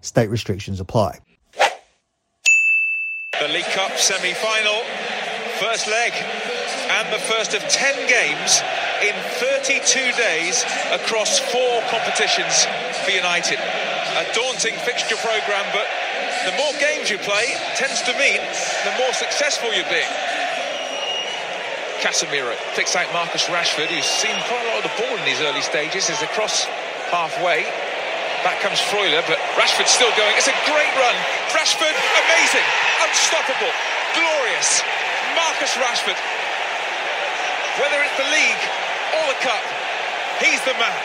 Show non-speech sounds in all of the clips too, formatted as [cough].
State restrictions apply. The League Cup semi final, first leg, and the first of 10 games in 32 days across four competitions for United. A daunting fixture programme, but the more games you play tends to mean the more successful you be. Casemiro picks out Marcus Rashford, who's seen quite a lot of the ball in these early stages, is across halfway. Back comes Freuler, but Rashford's still going. It's a great run. Rashford, amazing, unstoppable, glorious. Marcus Rashford. Whether it's the league or the cup, he's the man.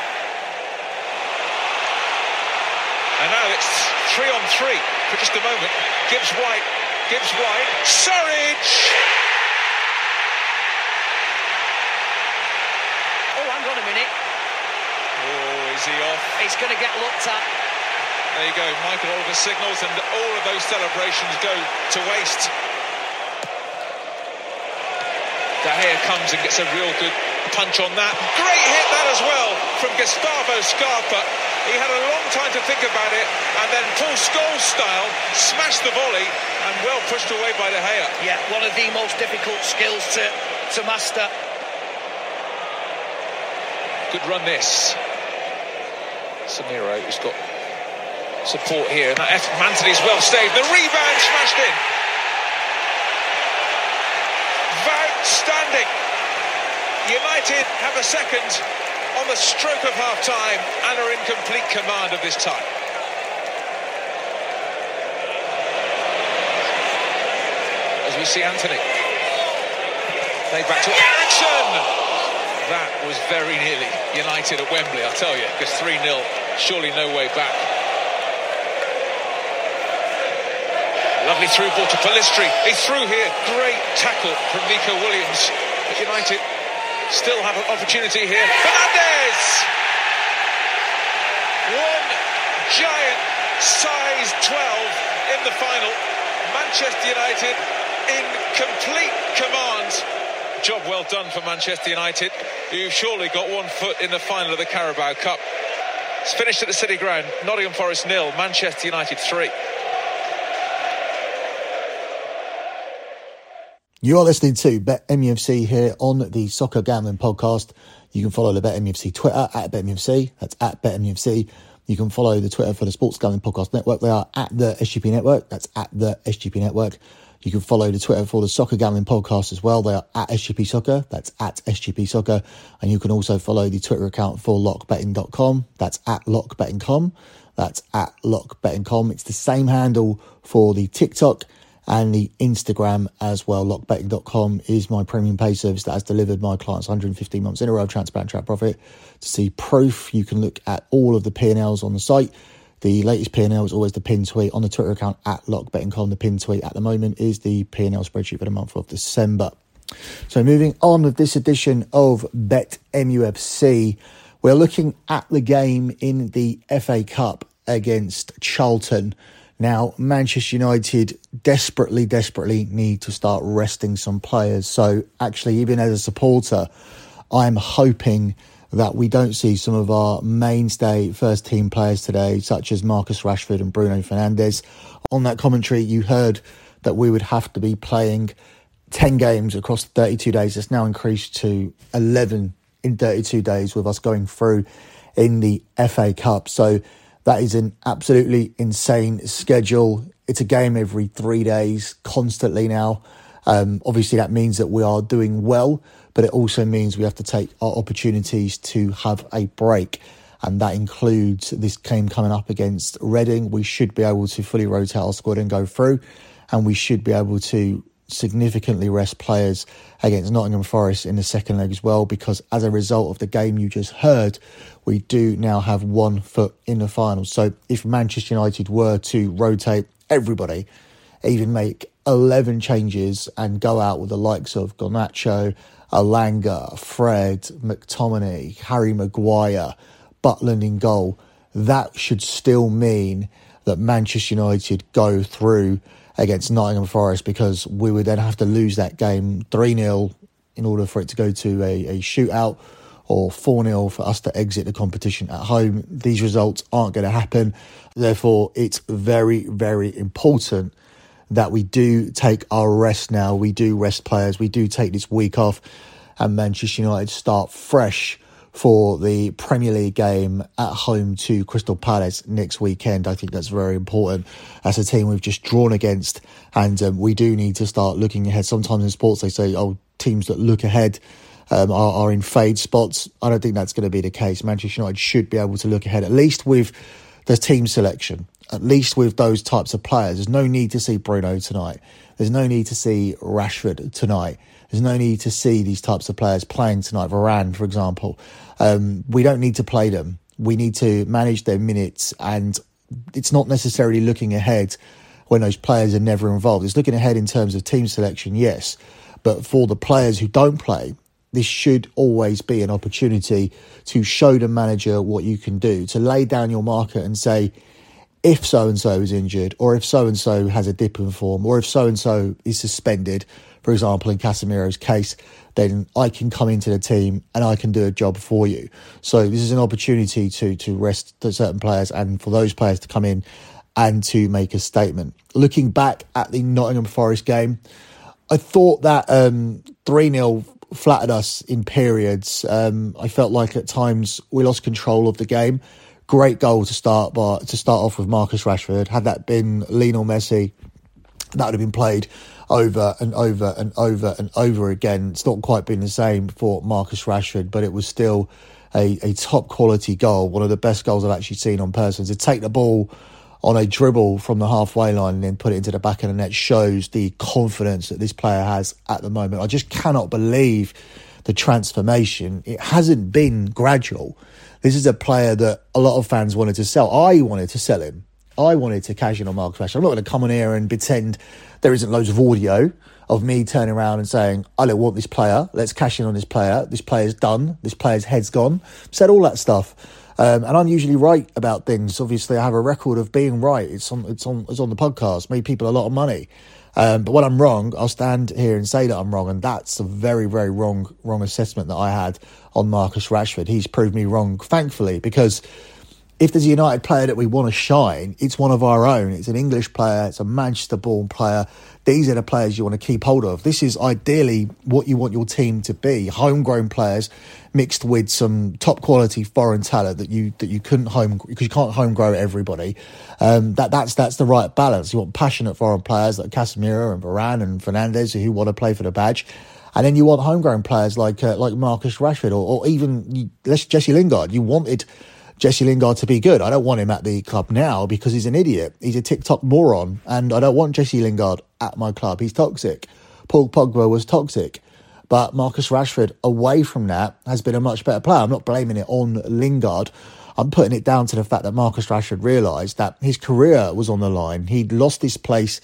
And now it's three on three for just a moment. Gibbs White, Gibbs White, Surridge. Oh, hang on a minute. He off? He's going to get looked at. There you go. Michael Oliver signals, and all of those celebrations go to waste. De Gea comes and gets a real good punch on that. Great hit that as well from Gustavo Scarpa. He had a long time to think about it, and then Paul Scholes style smashed the volley and well pushed away by De Gea. Yeah, one of the most difficult skills to, to master. Good run this. Samiro, who's got support here. And that Antony's well saved. The rebound smashed in. Outstanding. United have a second on the stroke of half time and are in complete command of this time. As we see Antony. Played back to Eriksen. That was very nearly United at Wembley, I'll tell you, because 3 0, surely no way back. Lovely through ball to Pellistri. He threw here. Great tackle from Neco Williams. But United still have an opportunity here. Fernandes! One giant size 12 in the final. Manchester United in complete command. Job well done for Manchester United, who've surely got one foot in the final of the Carabao Cup. It's finished at the City Ground. Nottingham Forest nil, Manchester United three. You are listening to Bet MUFC here on the Soccer Gambling Podcast. You can follow the Bet MUFC Twitter at Bet MUFC. That's at Bet MUFC. You can follow the Twitter for the Sports Gambling Podcast Network. They are at the SGP Network. That's at the SGP Network. You can follow the Twitter for the Soccer Gambling Podcast as well. They are at SGP Soccer. That's at SGP Soccer. And you can also follow the Twitter account for lockbetting.com. That's at lockbetting.com. That's at lockbetting.com. It's the same handle for the TikTok and the Instagram as well. Lockbetting.com is my premium pay service that has delivered my clients 115 months in a row of transparent track profit. To see proof, you can look at all of the P&Ls on the site. The latest P&L is always the pin tweet on the Twitter account at lockbetting.com. The pin tweet at the moment is the P&L spreadsheet for the month of December. So moving on with this edition of Bet MUFC, we're looking at the game in the FA Cup against Charlton. Now, Manchester United desperately, desperately need to start resting some players. So, actually, even as a supporter, I'm hoping that we don't see some of our mainstay first team players today, such as Marcus Rashford and Bruno Fernandes. On that commentary, you heard that we would have to be playing 10 games across 32 days. It's now increased to 11 in 32 days with us going through in the FA Cup. So, that is an absolutely insane schedule. It's a game every three days, constantly now. Um, obviously, that means that we are doing well, but it also means we have to take our opportunities to have a break. And that includes this game coming up against Reading. We should be able to fully rotate our squad and go through, and we should be able to significantly rest players against Nottingham Forest in the second leg as well, because as a result of the game you just heard, we do now have one foot in the final. So if Manchester United were to rotate everybody, even make 11 changes and go out with the likes of Garnacho, Elanga, Fred, McTominay, Harry Maguire, Butland in goal, that should still mean that Manchester United go through against Nottingham Forest because we would then have to lose that game 3 0 in order for it to go to a, a shootout or 4 0 for us to exit the competition at home. These results aren't going to happen. Therefore, it's very, very important that we do take our rest now. We do rest players. We do take this week off, and Manchester United start fresh for the Premier League game at home to Crystal Palace next weekend. I think that's very important. As a team we've just drawn against, and um, we do need to start looking ahead. Sometimes in sports they say, "Oh, teams that look ahead." Um, are, are in fade spots. I don't think that's going to be the case. Manchester United should be able to look ahead, at least with the team selection at least with those types of players. There's no need to see Bruno tonight. There's no need to see Rashford tonight. There's no need to see these types of players playing tonight. Varane, for example. Um, we don't need to play them. We need to manage their minutes, and it's not necessarily looking ahead when those players are never involved. It's looking ahead in terms of team selection, yes, but for the players who don't play, this should always be an opportunity to show the manager what you can do, to lay down your market and say, if so and so is injured, or if so and so has a dip in form, or if so and so is suspended, for example, in Casemiro's case, then I can come into the team and I can do a job for you. So this is an opportunity to to rest certain players and for those players to come in and to make a statement. Looking back at the Nottingham Forest game, I thought that um, 3 0 flattered us in periods. Um, I felt like at times we lost control of the game. Great goal to start by to start off with Marcus Rashford. Had that been Lionel Messi, that would have been played over and over and over and over again. It's not quite been the same for Marcus Rashford, but it was still a, a top quality goal, one of the best goals I've actually seen on person. To take the ball on a dribble from the halfway line and then put it into the back of the net shows the confidence that this player has at the moment. I just cannot believe the transformation. It hasn't been gradual. This is a player that a lot of fans wanted to sell. I wanted to sell him. I wanted to cash in on Marcus Rashford. I'm not going to come on here and pretend there isn't loads of audio of me turning around and saying, I don't want this player. Let's cash in on this player. This player's done. This player's head's gone. Said all that stuff. Um, and I'm usually right about things. Obviously, I have a record of being right. It's on, it's on, it's on the podcast. Made people a lot of money. Um, but when I'm wrong, I'll stand here and say that I'm wrong, and that's a very, very wrong, wrong assessment that I had on Marcus Rashford. He's proved me wrong, thankfully, because if there's a United player that we want to shine, it's one of our own. It's an English player, it's a Manchester born player. These are the players you want to keep hold of. This is ideally what you want your team to be homegrown players mixed with some top quality foreign talent that you that you couldn't home because you can't home grow everybody. Um, that that's that's the right balance. You want passionate foreign players like Casemiro and Varane and Fernandes who want to play for the badge. And then you want homegrown players like uh, like Marcus Rashford or, or even Jesse Lingard. You wanted Jesse Lingard to be good. I don't want him at the club now because he's an idiot. He's a TikTok moron, and I don't want Jesse Lingard at my club. He's toxic. Paul Pogba was toxic. But Marcus Rashford, away from that, has been a much better player. I'm not blaming it on Lingard. I'm putting it down to the fact that Marcus Rashford realised that his career was on the line. He'd lost his place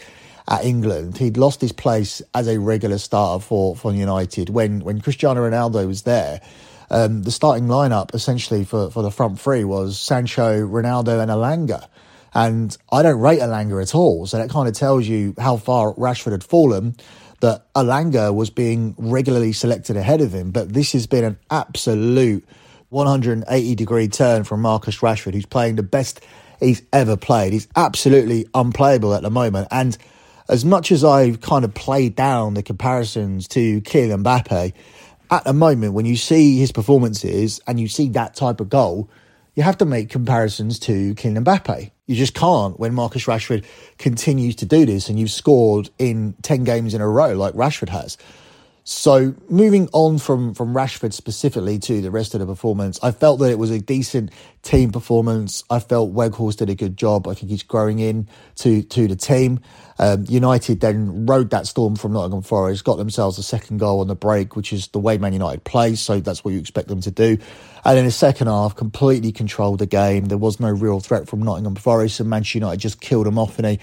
at England. He'd lost his place as a regular starter for, for United when, when Cristiano Ronaldo was there um, the starting lineup essentially for, for the front three was Sancho, Ronaldo, and Elanga. And I don't rate Elanga at all. So that kind of tells you how far Rashford had fallen, that Elanga was being regularly selected ahead of him. But this has been an absolute 180 degree turn from Marcus Rashford, who's playing the best he's ever played. He's absolutely unplayable at the moment. And as much as I've kind of played down the comparisons to Kylian Mbappe, at the moment, when you see his performances and you see that type of goal, you have to make comparisons to Kylian Mbappe. You just can't when Marcus Rashford continues to do this and you've scored in 10 games in a row like Rashford has. So moving on from from Rashford specifically to the rest of the performance, I felt that it was a decent team performance. I felt Weghorst did a good job. I think he's growing in to to the team. Um, United then rode that storm from Nottingham Forest, got themselves a second goal on the break, which is the way Man United plays. So that's what you expect them to do. And in the second half, completely controlled the game. There was no real threat from Nottingham Forest, and Manchester United just killed them off in a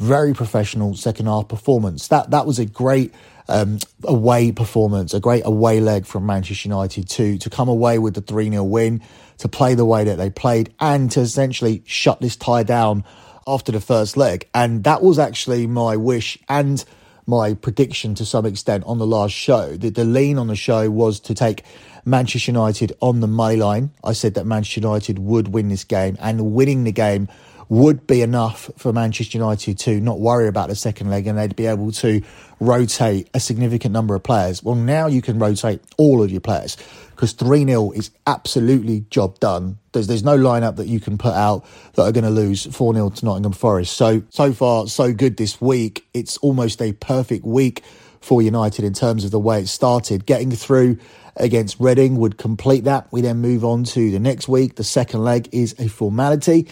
very professional second half performance. That that was a great um, away performance, a great away leg from Manchester United to to come away with the 3 0 win, to play the way that they played, and to essentially shut this tie down after the first leg. And that was actually my wish and my prediction to some extent on the last show. The, the lean on the show was to take Manchester United on the money line. I said that Manchester United would win this game, and winning the game would be enough for Manchester United to not worry about the second leg and they'd be able to rotate a significant number of players. Well, now you can rotate all of your players because 3 0 is absolutely job done. There's, there's no lineup that you can put out that are going to lose 4 0 to Nottingham Forest. So, so far, so good this week. It's almost a perfect week for United in terms of the way it started. Getting through against Reading would complete that. We then move on to the next week. The second leg is a formality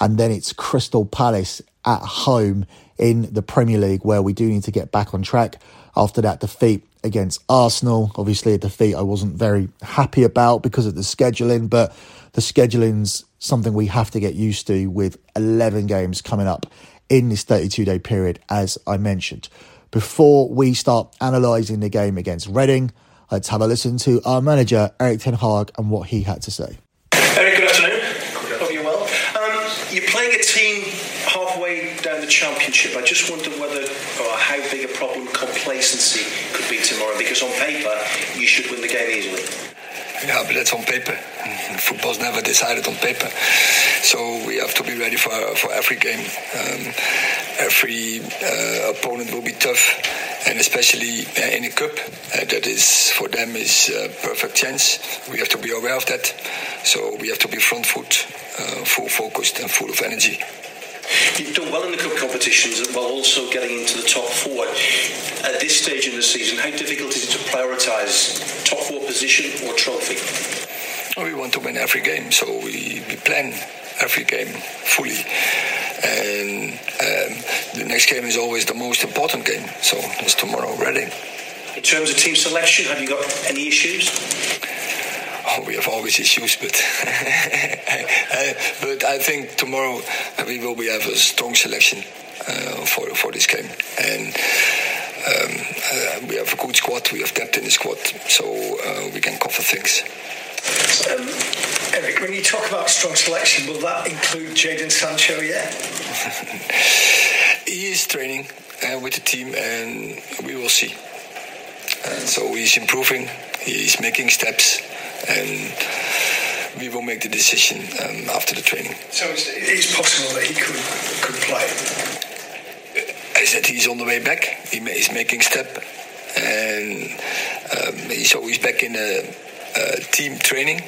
and then it's Crystal Palace at home in the Premier League, where we do need to get back on track after that defeat against Arsenal. Obviously, a defeat I wasn't very happy about because of the scheduling, but the scheduling's something we have to get used to with 11 games coming up in this 32 day period, as I mentioned. Before we start analysing the game against Reading, let's have a listen to our manager, Erik Ten Hag, and what he had to say. Erik, good afternoon. Hope you're well. Um, you're playing a team halfway down the championship. I just wonder whether or how big a problem complacency could be tomorrow. Because on paper, you should win the game easily. Yeah, but that's on paper. Football's never decided on paper, so we have to be ready for for every game. Um, every uh, opponent will be tough, and especially uh, in a cup, uh, that is for them is a perfect chance. We have to be aware of that, so we have to be front foot, uh, full focused, and full of energy. You've done well in the cup competitions while also getting into the top four. At this stage in the season, how difficult is it to prioritise top four position or trophy? We want to win every game, so we, we plan every game fully. And um, the next game is always the most important game, so it's tomorrow, Reading. In terms of team selection, have you got any issues? Oh, we have always issues, but [laughs] uh, but I think tomorrow we will be have a strong selection uh, for for this game, and um, uh, we have a good squad. We have depth in the squad, so uh, we can cover things. Um, Erik, when you talk about strong selection, will that include Jadon Sancho yet? [laughs] he is training uh, with the team, and we will see. Uh, so he's improving. He's making steps and we will make the decision um, after the training. So it's, it's, possible that he could could play. I said he's on the way back. He, he's making step, and um, he's always back in a, a, team training.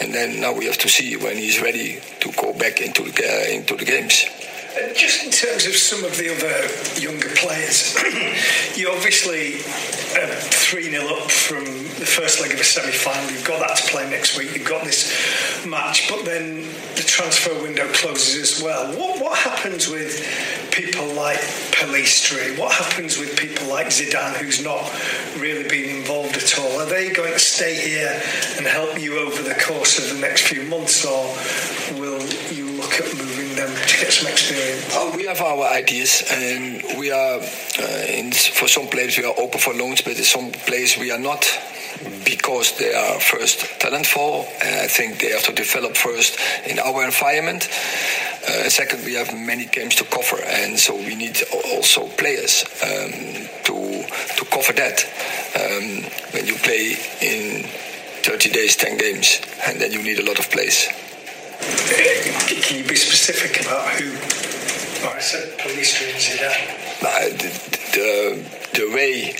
And then now we have to see when he's ready to go back into the uh, into the games. And just in terms of some of the other younger players, [clears throat] you obviously uh, 3 0 up from the first leg of a semi final. You've got that to play next week. You've got this match, but then the transfer window closes as well. What, what happens with people like Pellistri? What happens with people like Zidane, who's not really been involved at all? Are they going to stay here and help you over the course of the next few months, or Oh, we have our ideas, and we are uh, in, for some players we are open for loans, but in some players we are not because they are first talentful. And I think they have to develop first in our environment. Uh, second, we have many games to cover, and so we need also players um, to to cover that. Um, when you play in 30 days, 10 games, and then you need a lot of players. Can you be specific about who? Oh, I said police and Zidane. Uh, the, the, the way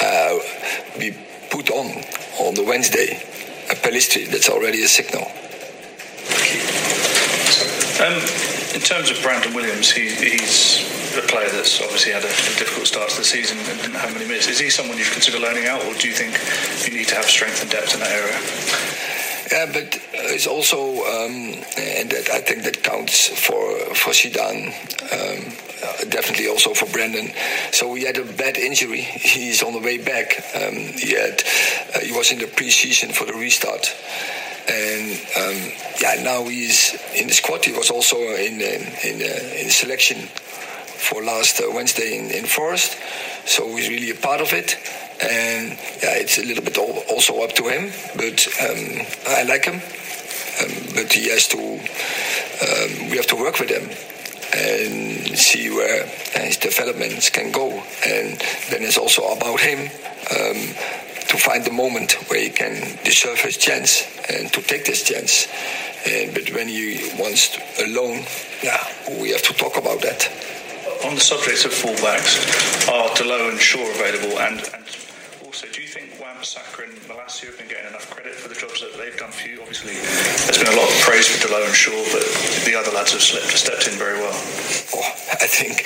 uh, we put on on the Wednesday a Pellistri, that's already a signal. Um, in terms of Brandon Williams, he, he's a player that's obviously had a, a, difficult start to the season and didn't have many minutes. Is he someone you'd consider loaning out, or do you think you need to have strength and depth in that area? Yeah, but it's also, um, and that I think that counts for for Zidane, um, definitely also for Brandon. So he had a bad injury. He's on the way back. Um, he had, uh, he was in the pre-season for the restart and um, yeah, now he's in the squad. He was also in in in selection for last uh, Wednesday in, in Forest, so he's really a part of it. And yeah, it's a little bit also up to him, but um, I like him. Um, but he has to. Um, we have to work with him and see where his developments can go. And then it's also about him um, to find the moment where he can deserve his chance and to take this chance. And, but when he wants a loan, yeah, we have to talk about that. On the subject of fullbacks, are Dalot and Shaw available? And, and also, do you think Wan-Bissaka and Malacia have been getting enough credit for the jobs that they've done for you? Obviously, a lot of praise for Dalot and Shaw, but the other lads have slipped, stepped in very well. Oh, I think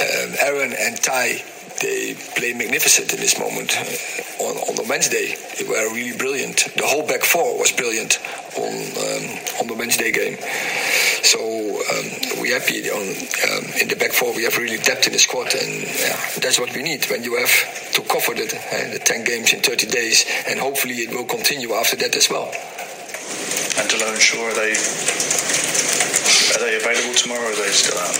um, Aaron and Ty they played magnificent in this moment. Uh, on, on the Wednesday, they were really brilliant. The whole back four was brilliant on um, on the Wednesday game. So um, we're happy on um, in the back four. We have really depth in the squad, and yeah, that's what we need when you have to cover the, uh, the ten games in 30 days, and hopefully it will continue after that as well. And Dalot Shaw, are they are they available tomorrow? or Are they still out?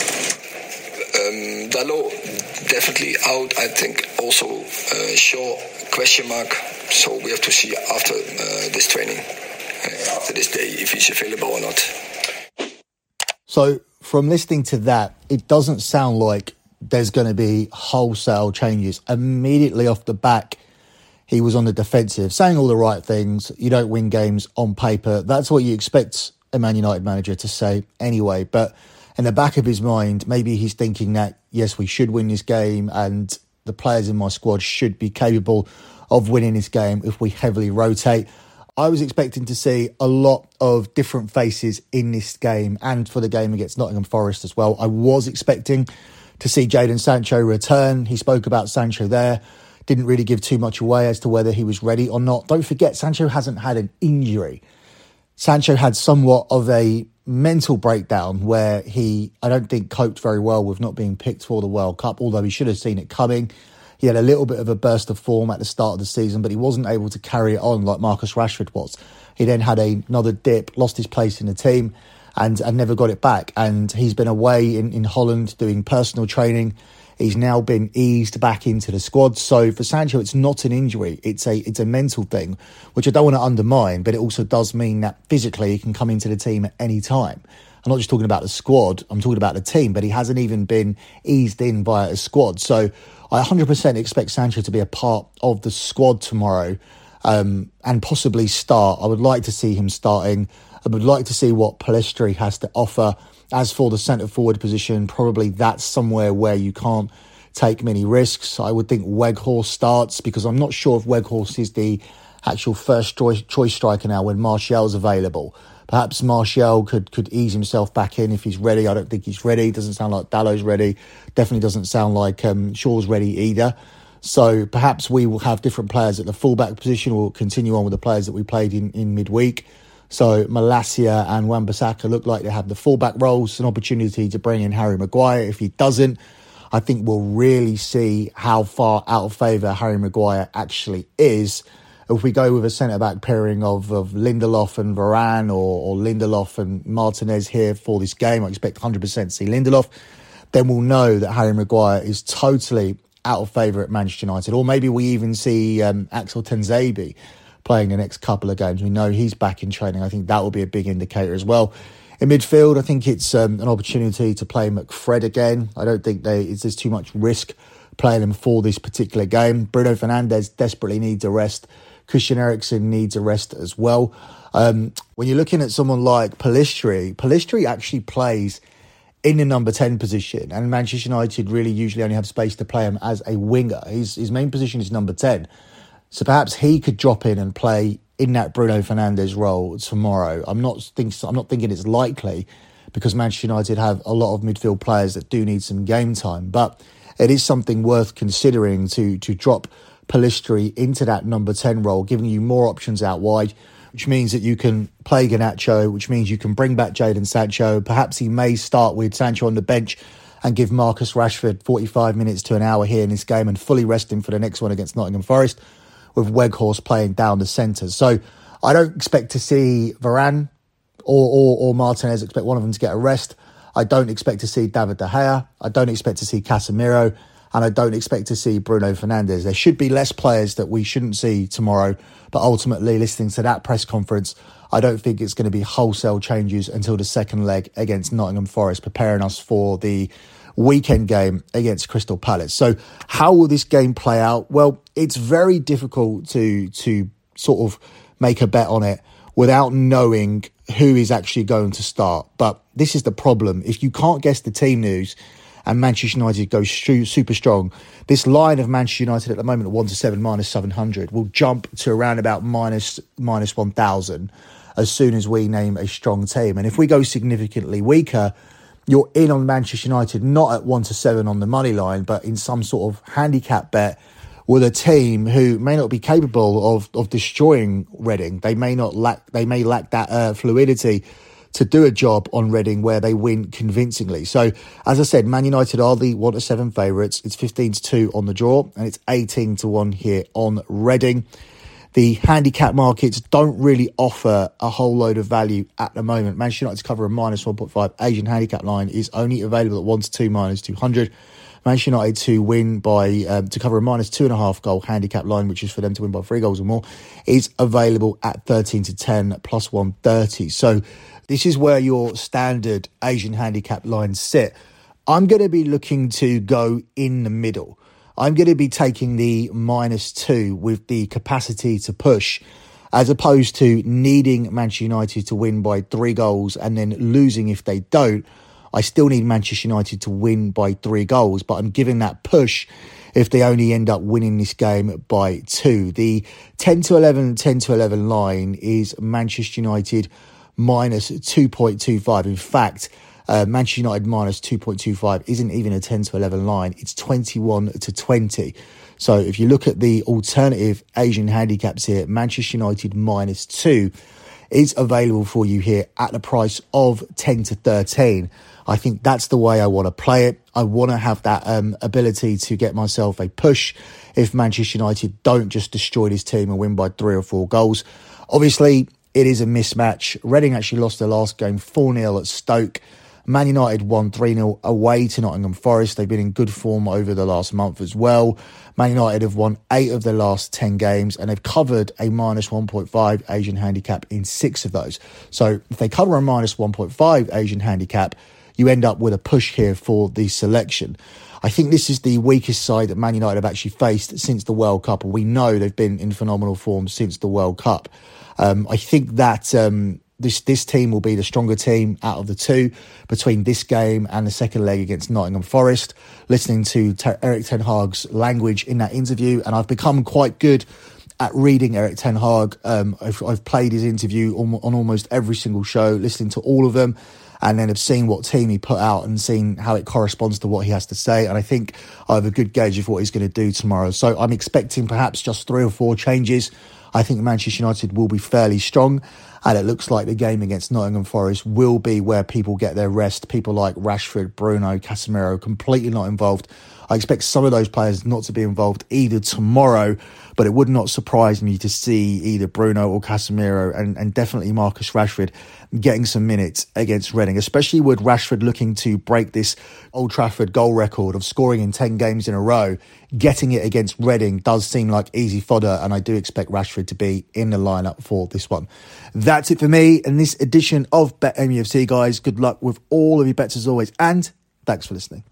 Um, Dalot definitely out. I think also uh, Shaw question mark. So we have to see after uh, this training, uh, after this day, if he's available or not. So from listening to that, it doesn't sound like there's going to be wholesale changes immediately off the back. He was on the defensive, saying all the right things. You don't win games on paper. That's what you expect a Man United manager to say anyway. But in the back of his mind, maybe he's thinking that, yes, we should win this game and the players in my squad should be capable of winning this game if we heavily rotate. I was expecting to see a lot of different faces in this game and for the game against Nottingham Forest as well. I was expecting to see Jadon Sancho return. He spoke about Sancho there. Didn't really give too much away as to whether he was ready or not. Don't forget, Sancho hasn't had an injury. Sancho had somewhat of a mental breakdown where he, I don't think, coped very well with not being picked for the World Cup, although he should have seen it coming. He had a little bit of a burst of form at the start of the season, but he wasn't able to carry it on like Marcus Rashford was. He then had another dip, lost his place in the team, and, and never got it back. And he's been away in, in Holland doing personal training He's now been eased back into the squad. So for Sancho, it's not an injury; it's a it's a mental thing, which I don't want to undermine. But it also does mean that physically he can come into the team at any time. I'm not just talking about the squad; I'm talking about the team. But he hasn't even been eased in by a squad. So I 100% expect Sancho to be a part of the squad tomorrow. Um, and possibly start. I would like to see him starting. I would like to see what Pellistri has to offer. As for the centre forward position, probably that's somewhere where you can't take many risks. I would think Weghorst starts because I'm not sure if Weghorst is the actual first choice, choice striker now when Martial's available. Perhaps Martial could could ease himself back in if he's ready. I don't think he's ready. Doesn't sound like Dalot's ready. Definitely doesn't sound like um, Shaw's ready either. So perhaps we will have different players at the fullback position. We'll continue on with the players that we played in, in midweek. So Malacia and Wan-Bissaka look like they have the fullback roles, an opportunity to bring in Harry Maguire. If he doesn't, I think we'll really see how far out of favour Harry Maguire actually is. If we go with a centre back pairing of, of Lindelof and Varane or, or Lindelof and Martinez here for this game, I expect 100% to see Lindelof, then we'll know that Harry Maguire is totally out of favour at Manchester United. Or maybe we even see um, Axel Tuanzebe playing the next couple of games. We know he's back in training. I think that will be a big indicator as well. In midfield, I think it's um, an opportunity to play McFred again. I don't think they, there's too much risk playing him for this particular game. Bruno Fernandes desperately needs a rest. Christian Eriksen needs a rest as well. Um, when you're looking at someone like Pellistri, Pellistri actually plays in the number 10 position, and Manchester United really usually only have space to play him as a winger. His, his main position is number 10. So perhaps he could drop in and play in that Bruno Fernandes role tomorrow. I'm not think, I'm not thinking it's likely, because Manchester United have a lot of midfield players that do need some game time. But it is something worth considering to to drop Pellistri into that number 10 role, giving you more options out wide, which means that you can play Garnacho, which means you can bring back Jadon Sancho. Perhaps he may start with Sancho on the bench and give Marcus Rashford 45 minutes to an hour here in this game and fully rest him for the next one against Nottingham Forest with Weghorst playing down the centre. So I don't expect to see Varane or, or, or Martinez, expect one of them to get a rest. I don't expect to see David De Gea. I don't expect to see Casemiro and I don't expect to see Bruno Fernandes. There should be less players that we shouldn't see tomorrow, but ultimately, listening to that press conference, I don't think it's going to be wholesale changes until the second leg against Nottingham Forest, preparing us for the weekend game against Crystal Palace. So, how will this game play out? Well, it's very difficult to to sort of make a bet on it without knowing who is actually going to start. But this is the problem. If you can't guess the team news, and Manchester United goes super strong. This line of Manchester United at the moment at 1 to 7 minus 700 will jump to around about minus, minus 1,000 as soon as we name a strong team. And if we go significantly weaker, you're in on Manchester United not at 1 to 7 on the money line, but in some sort of handicap bet with a team who may not be capable of, of destroying Reading. They may not lack, they may lack that uh, fluidity to do a job on Reading where they win convincingly. So, as I said, Man United are the 1 to 7 favourites. It's 15 to 2 on the draw, and it's 18 to 1 here on Reading. The handicap markets don't really offer a whole load of value at the moment. Manchester United's cover a minus 1.5 Asian handicap line is only available at 1 to 2 minus 200. Manchester United to win by um, to cover a minus two and a half goal handicap line, which is for them to win by three goals or more, is available at 13 to 10 plus 130. So this is where your standard Asian handicap lines sit. I'm going to be looking to go in the middle. I'm going to be taking the minus two with the capacity to push, as opposed to needing Manchester United to win by three goals and then losing if they don't. I still need Manchester United to win by three goals, but I'm giving that push if they only end up winning this game by two. The 10 to 11, 10 to 11 line is Manchester United minus 2.25. In fact, uh, Manchester United minus 2.25 isn't even a 10 to 11 line, it's 21 to 20. So if you look at the alternative Asian handicaps here, Manchester United minus 2 is available for you here at the price of 10 to 13. I think that's the way I want to play it. I want to have that um, ability to get myself a push if Manchester United don't just destroy this team and win by three or four goals. Obviously, it is a mismatch. Reading actually lost their last game 4 0 at Stoke. Man United won 3 0 away to Nottingham Forest. They've been in good form over the last month as well. Man United have won eight of their last 10 games and they've covered a minus 1.5 Asian handicap in six of those. So if they cover a minus 1.5 Asian handicap, you end up with a push here for the selection. I think this is the weakest side that Man United have actually faced since the World Cup, and we know they've been in phenomenal form since the World Cup. Um, I think that um, this this team will be the stronger team out of the two between this game and the second leg against Nottingham Forest. Listening to Erik Ten Hag's language in that interview, and I've become quite good at reading Erik Ten Hag. Um, I've, I've, played his interview on, on almost every single show, listening to all of them and then have seen what team he put out and seen how it corresponds to what he has to say. And I think I have a good gauge of what he's going to do tomorrow. So I'm expecting perhaps just three or four changes. I think Manchester United will be fairly strong. And it looks like the game against Nottingham Forest will be where people get their rest. People like Rashford, Bruno, Casemiro, completely not involved. I expect some of those players not to be involved either tomorrow, but it would not surprise me to see either Bruno or Casemiro and, and definitely Marcus Rashford getting some minutes against Reading, especially with Rashford looking to break this Old Trafford goal record of scoring in 10 games in a row. Getting it against Reading does seem like easy fodder, and I do expect Rashford to be in the lineup for this one. That's it for me and this edition of Bet MUFC, guys. Good luck with all of your bets as always, and thanks for listening.